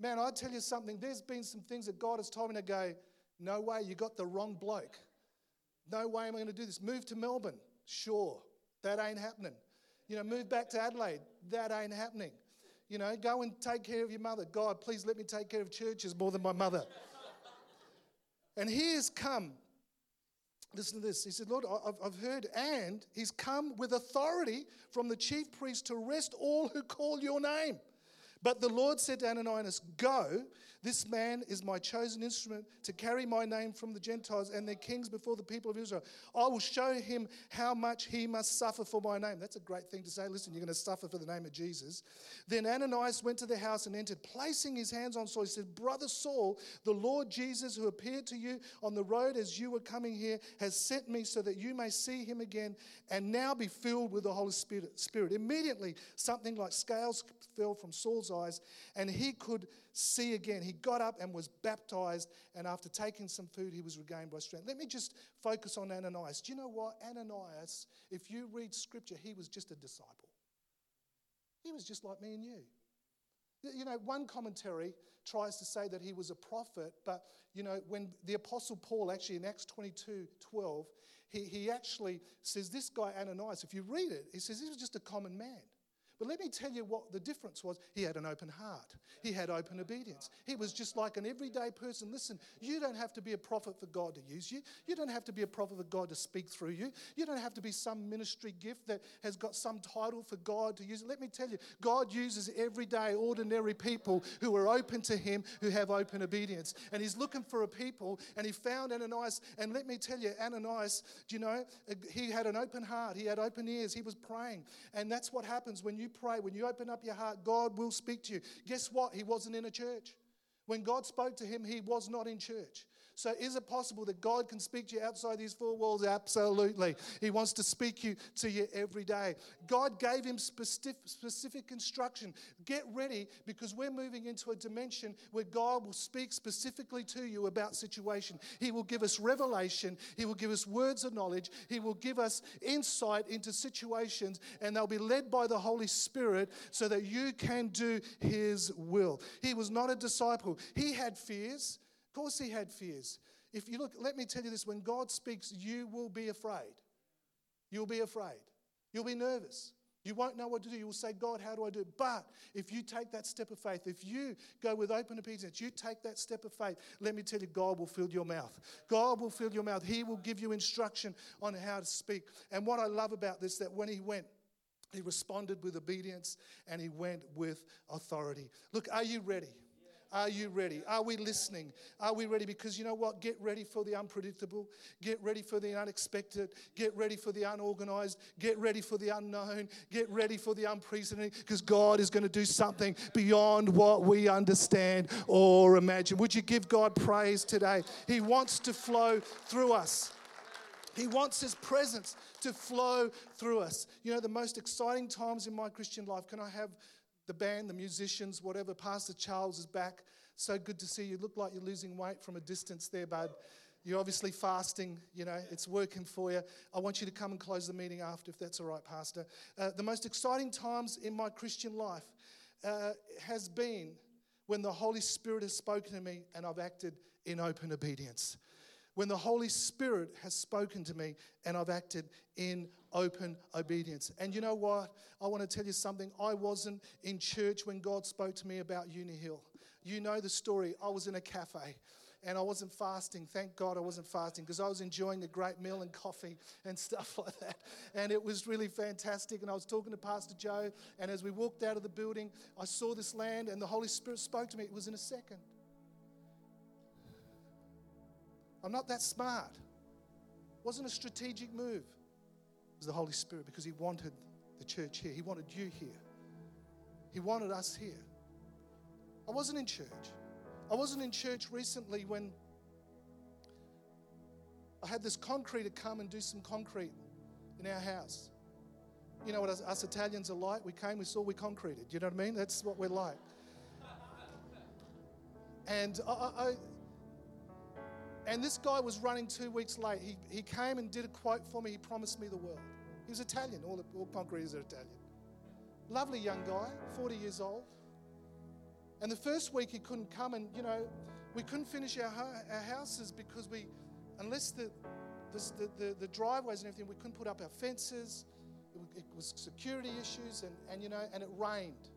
Man, I tell you something, there's been some things that God has told me to go, no way, you got the wrong bloke. No way am I going to do this. Move to Melbourne. Sure, that ain't happening. You know, move back to Adelaide. That ain't happening. You know, go and take care of your mother. God, please let me take care of churches more than my mother. and he has come Listen to this. He said, Lord, I've heard, and he's come with authority from the chief priest to arrest all who call your name. But the Lord said to Ananias, Go, this man is my chosen instrument to carry my name from the Gentiles and their kings before the people of Israel. I will show him how much he must suffer for my name. That's a great thing to say. Listen, you're going to suffer for the name of Jesus. Then Ananias went to the house and entered, placing his hands on Saul. He said, Brother Saul, the Lord Jesus, who appeared to you on the road as you were coming here, has sent me so that you may see him again and now be filled with the Holy Spirit. Immediately, something like scales fell from Saul's eyes, and he could see again. He got up and was baptized, and after taking some food, he was regained by strength. Let me just focus on Ananias. Do you know what? Ananias, if you read scripture, he was just a disciple. He was just like me and you. You know, one commentary tries to say that he was a prophet, but, you know, when the Apostle Paul, actually in Acts 22 12, he, he actually says, This guy Ananias, if you read it, he says he was just a common man. But let me tell you what the difference was. He had an open heart, he had open obedience. He was just like an everyday person. Listen, you don't have to be a prophet for God to use you, you don't have to be a prophet for God to speak through you, you don't have to be some ministry gift that has got some title for God to use. Let me tell you, God uses everyday, ordinary people who are open to Him, who have open obedience. And He's looking for a people, and He found Ananias. And let me tell you, Ananias, do you know, uh, he had an open heart, he had open ears, he was praying. And that's what happens when you you pray, when you open up your heart, God will speak to you. Guess what? He wasn't in a church. When God spoke to him, he was not in church. So, is it possible that God can speak to you outside these four walls? Absolutely. He wants to speak you to you every day. God gave him specific, specific instruction. Get ready because we're moving into a dimension where God will speak specifically to you about situation. He will give us revelation. He will give us words of knowledge. He will give us insight into situations, and they'll be led by the Holy Spirit so that you can do His will. He was not a disciple. He had fears course, he had fears. If you look, let me tell you this when God speaks, you will be afraid. You'll be afraid. You'll be nervous. You won't know what to do. You will say, God, how do I do it? But if you take that step of faith, if you go with open obedience, you take that step of faith, let me tell you, God will fill your mouth. God will fill your mouth. He will give you instruction on how to speak. And what I love about this, that when he went, he responded with obedience and he went with authority. Look, are you ready? Are you ready? Are we listening? Are we ready? Because you know what? Get ready for the unpredictable. Get ready for the unexpected. Get ready for the unorganized. Get ready for the unknown. Get ready for the unprecedented because God is going to do something beyond what we understand or imagine. Would you give God praise today? He wants to flow through us. He wants His presence to flow through us. You know, the most exciting times in my Christian life, can I have the band, the musicians, whatever. Pastor Charles is back. So good to see you. Look like you're losing weight from a distance there, bud. You're obviously fasting, you know, it's working for you. I want you to come and close the meeting after, if that's all right, Pastor. Uh, the most exciting times in my Christian life uh, has been when the Holy Spirit has spoken to me and I've acted in open obedience when the Holy Spirit has spoken to me and I've acted in open obedience. And you know what? I want to tell you something. I wasn't in church when God spoke to me about Uni Hill. You know the story. I was in a cafe and I wasn't fasting. Thank God I wasn't fasting because I was enjoying a great meal and coffee and stuff like that. And it was really fantastic. And I was talking to Pastor Joe, and as we walked out of the building, I saw this land, and the Holy Spirit spoke to me. It was in a second. I'm not that smart. Wasn't a strategic move. Was the Holy Spirit because He wanted the church here. He wanted you here. He wanted us here. I wasn't in church. I wasn't in church recently when I had this concrete to come and do some concrete in our house. You know what us, us Italians are like? We came, we saw, we concreted. You know what I mean? That's what we're like. And I, I, and this guy was running two weeks late. He, he came and did a quote for me. He promised me the world. He was Italian. All, all concreters are Italian. Lovely young guy, 40 years old. And the first week he couldn't come, and you know, we couldn't finish our, our houses because we, unless the, the, the, the driveways and everything, we couldn't put up our fences. It, it was security issues, and, and you know, and it rained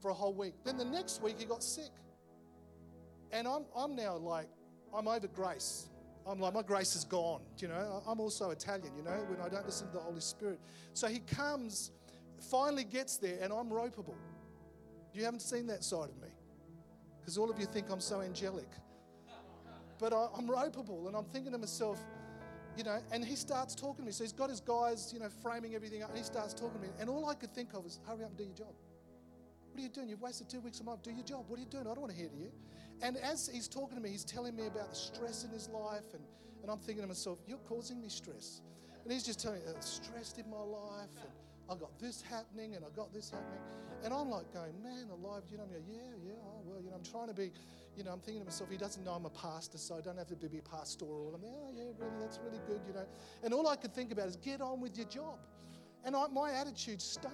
for a whole week. Then the next week he got sick. And I'm, I'm now like, I'm over grace. I'm like, my grace is gone. You know, I'm also Italian, you know, when I don't listen to the Holy Spirit. So he comes, finally gets there, and I'm ropeable. You haven't seen that side of me because all of you think I'm so angelic. But I, am ropeable, and I'm thinking to myself, you know, and he starts talking to me. So he's got his guys, you know, framing everything up, and he starts talking to me. And all I could think of is, hurry up and do your job. What are you doing? You've wasted two weeks a month. Do your job. What are you doing? I don't want to hear to you. And as he's talking to me, he's telling me about the stress in his life. And, and I'm thinking to myself, You're causing me stress. And he's just telling me, I'm stressed in my life. And I got this happening and I got this happening. And I'm like going, man, alive, you know, I'm going, yeah, yeah, oh, well, you know, I'm trying to be, you know, I'm thinking to myself, he doesn't know I'm a pastor, so I don't have to be pastoral. I'm like, oh, yeah, really, that's really good, you know. And all I could think about is get on with your job. And I, my attitude stunk.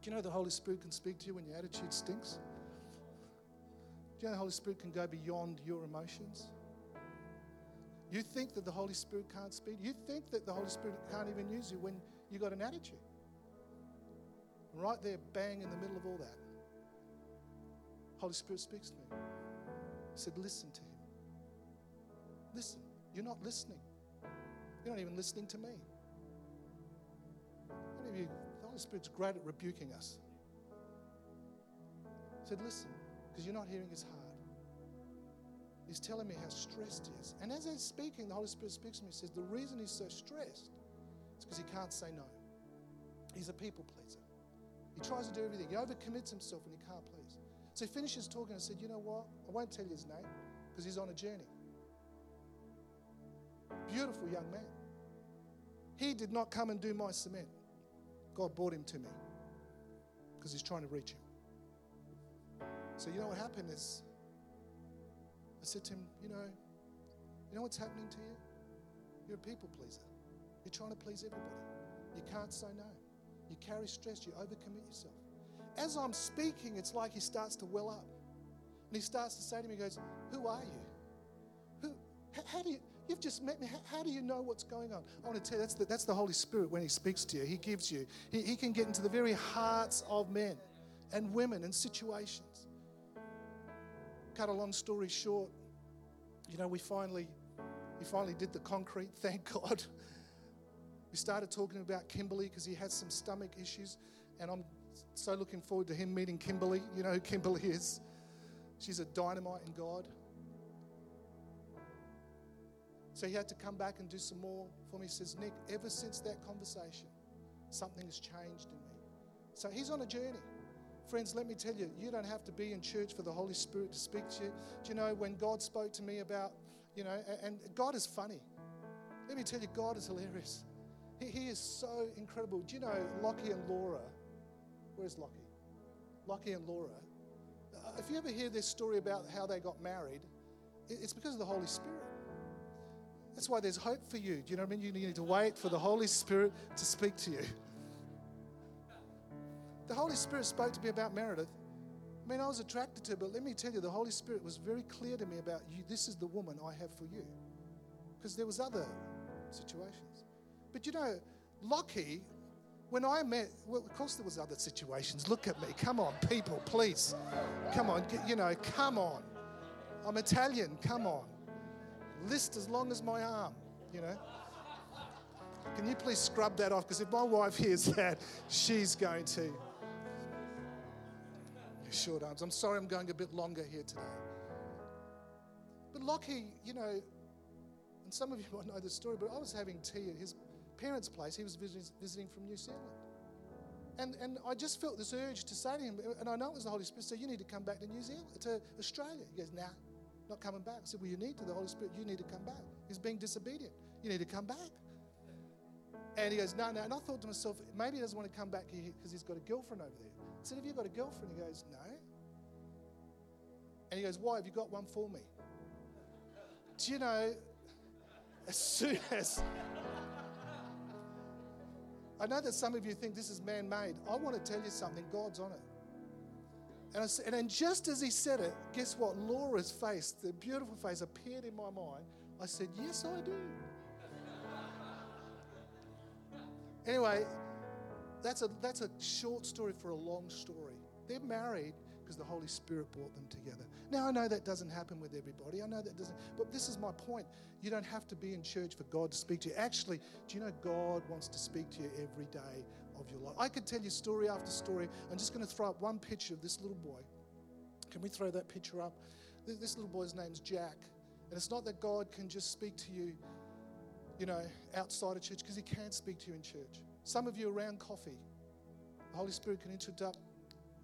Do you know the Holy Spirit can speak to you when your attitude stinks? Do you know the Holy Spirit can go beyond your emotions? You think that the Holy Spirit can't speak? You think that the Holy Spirit can't even use you when you got an attitude? Right there, bang in the middle of all that. Holy Spirit speaks to me. He said, Listen to him. Listen. You're not listening. You're not even listening to me. Many of you, Holy Spirit's great at rebuking us. He said, Listen, because you're not hearing his heart. He's telling me how stressed he is. And as he's speaking, the Holy Spirit speaks to me. He says, The reason he's so stressed is because he can't say no. He's a people pleaser. He tries to do everything. He overcommits himself and he can't please. So he finishes talking and said, You know what? I won't tell you his name because he's on a journey. Beautiful young man. He did not come and do my cement. God brought him to me because he's trying to reach him. So you know what happened is I said to him, You know, you know what's happening to you? You're a people pleaser. You're trying to please everybody. You can't say no. You carry stress. You overcommit yourself. As I'm speaking, it's like he starts to well up. And he starts to say to me, he goes, Who are you? Who, how, do you, you've just met me. How, do you know what's going on? I want to tell you, that's the, that's the Holy Spirit when he speaks to you. He gives you, he, he can get into the very hearts of men and women and situations cut a long story short, you know, we finally, we finally did the concrete, thank God. We started talking about Kimberly because he had some stomach issues, and I'm so looking forward to him meeting Kimberly. You know who Kimberly is? She's a dynamite in God. So he had to come back and do some more for me. He says, Nick, ever since that conversation, something has changed in me. So he's on a journey. Friends, let me tell you, you don't have to be in church for the Holy Spirit to speak to you. Do you know when God spoke to me about, you know, and God is funny. Let me tell you, God is hilarious. He, he is so incredible. Do you know Lockie and Laura? Where's Lockie? Lockie and Laura. Uh, if you ever hear this story about how they got married, it's because of the Holy Spirit. That's why there's hope for you. Do you know what I mean? You need to wait for the Holy Spirit to speak to you. The Holy Spirit spoke to me about Meredith. I mean, I was attracted to her, but let me tell you, the Holy Spirit was very clear to me about you. This is the woman I have for you. Because there was other situations. But you know, Lockie, when I met, well, of course there was other situations. Look at me. Come on, people, please. Come on, you know, come on. I'm Italian, come on. List as long as my arm, you know. Can you please scrub that off? Because if my wife hears that, she's going to short arms. I'm sorry I'm going a bit longer here today. But Lockie, you know, and some of you might know the story, but I was having tea at his parents' place. He was visiting from New Zealand. And, and I just felt this urge to say to him, and I know it was the Holy Spirit, so you need to come back to New Zealand, to Australia. He goes, nah, not coming back. I said, well, you need to. The Holy Spirit, you need to come back. He's being disobedient. You need to come back. And he goes, no, no. And I thought to myself, maybe he doesn't want to come back because he's got a girlfriend over there. I said, Have you got a girlfriend? He goes, No. And he goes, Why? Have you got one for me? Do you know, as soon as. I know that some of you think this is man made. I want to tell you something God's on it. And, I, and then just as he said it, guess what? Laura's face, the beautiful face, appeared in my mind. I said, Yes, I do. anyway, that's a, that's a short story for a long story. They're married because the Holy Spirit brought them together. Now, I know that doesn't happen with everybody. I know that doesn't, but this is my point. You don't have to be in church for God to speak to you. Actually, do you know God wants to speak to you every day of your life? I could tell you story after story. I'm just going to throw up one picture of this little boy. Can we throw that picture up? This little boy's name's Jack. And it's not that God can just speak to you, you know, outside of church, because He can't speak to you in church. Some of you around coffee, the Holy Spirit can interrupt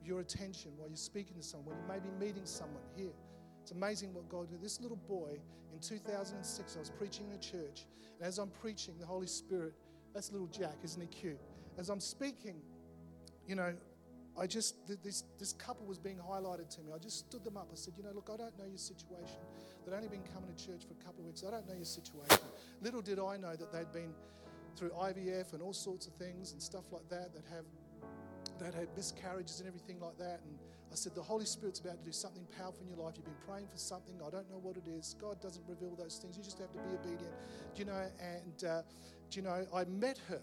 your attention while you're speaking to someone. You may be meeting someone here. It's amazing what God did. This little boy in 2006, I was preaching in a church, and as I'm preaching, the Holy Spirit, that's little Jack, isn't he cute? As I'm speaking, you know, I just, this, this couple was being highlighted to me. I just stood them up. I said, You know, look, I don't know your situation. They'd only been coming to church for a couple of weeks. I don't know your situation. Little did I know that they'd been through IVF and all sorts of things and stuff like that that have that had miscarriages and everything like that. And I said, The Holy Spirit's about to do something powerful in your life. You've been praying for something. I don't know what it is. God doesn't reveal those things. You just have to be obedient. Do you know? And, uh, do you know, I met her.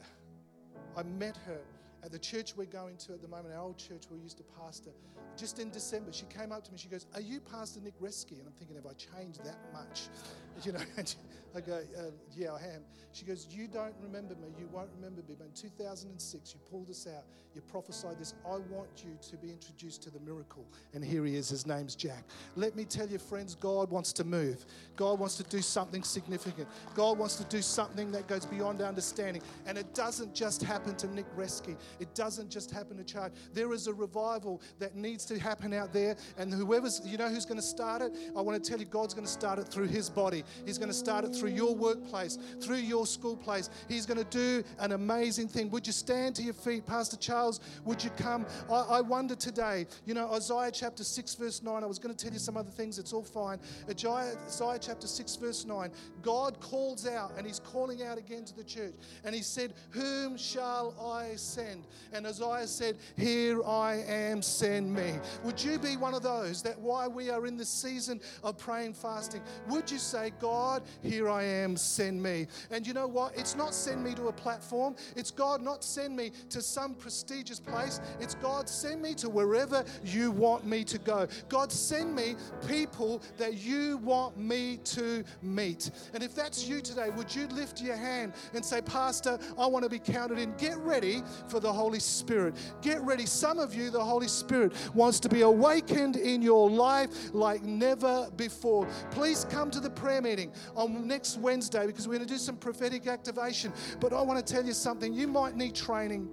I met her at the church we're going to at the moment, our old church we used to pastor, just in December, she came up to me. She goes, "Are you Pastor Nick Reski?" And I'm thinking, "Have I changed that much?" You know, I go, uh, "Yeah, I am." She goes, "You don't remember me. You won't remember me. But in 2006, you pulled us out. You prophesied this. I want you to be introduced to the miracle." And here he is. His name's Jack. Let me tell you, friends, God wants to move. God wants to do something significant. God wants to do something that goes beyond understanding. And it doesn't just happen to Nick Reski. It doesn't just happen to Charlie. There is a revival that needs to happen out there. And whoever's, you know who's going to start it? I want to tell you, God's going to start it through his body. He's going to start it through your workplace, through your school place. He's going to do an amazing thing. Would you stand to your feet? Pastor Charles, would you come? I, I wonder today, you know, Isaiah chapter 6, verse 9. I was going to tell you some other things, it's all fine. Isaiah chapter 6, verse 9. God calls out, and he's calling out again to the church. And he said, Whom shall I send? And Isaiah said, Here I am, send me. Would you be one of those that while we are in the season of praying, fasting, would you say, God, here I am, send me? And you know what? It's not send me to a platform. It's God not send me to some prestigious place. It's God send me to wherever you want me to go. God send me people that you want me to meet. And if that's you today, would you lift your hand and say, Pastor, I want to be counted in. Get ready for the Holy Spirit. Get ready. Some of you, the Holy Spirit wants to be awakened in your life like never before. Please come to the prayer meeting on next Wednesday because we're going to do some prophetic activation. But I want to tell you something. You might need training.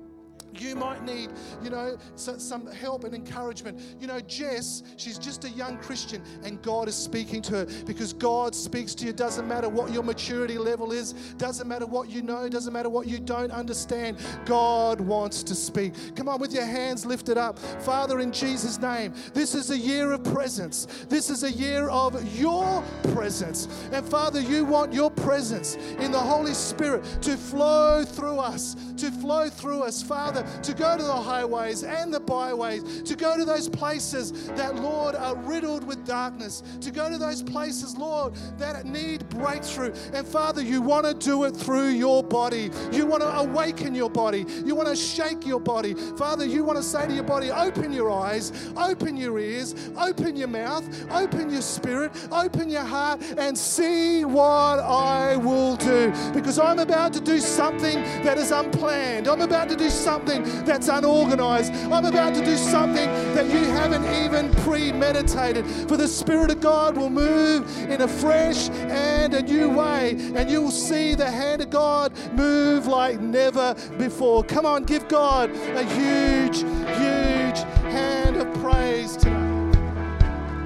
You might need, you know, some help and encouragement. You know, Jess, she's just a young Christian, and God is speaking to her because God speaks to you. Doesn't matter what your maturity level is, doesn't matter what you know, doesn't matter what you don't understand. God wants to speak. Come on, with your hands lifted up. Father, in Jesus' name, this is a year of presence. This is a year of your presence. And Father, you want your presence in the Holy Spirit to flow through us, to flow through us. Father, Father, to go to the highways and the byways, to go to those places that, Lord, are riddled with darkness, to go to those places, Lord, that need breakthrough. And Father, you want to do it through your body. You want to awaken your body. You want to shake your body. Father, you want to say to your body, open your eyes, open your ears, open your mouth, open your spirit, open your heart, and see what I will do. Because I'm about to do something that is unplanned. I'm about to do something something that's unorganized. I'm about to do something that you haven't even premeditated. For the Spirit of God will move in a fresh and a new way, and you will see the hand of God move like never before. Come on, give God a huge, huge hand of praise tonight.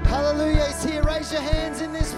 Hallelujah is here. Raise your hands in this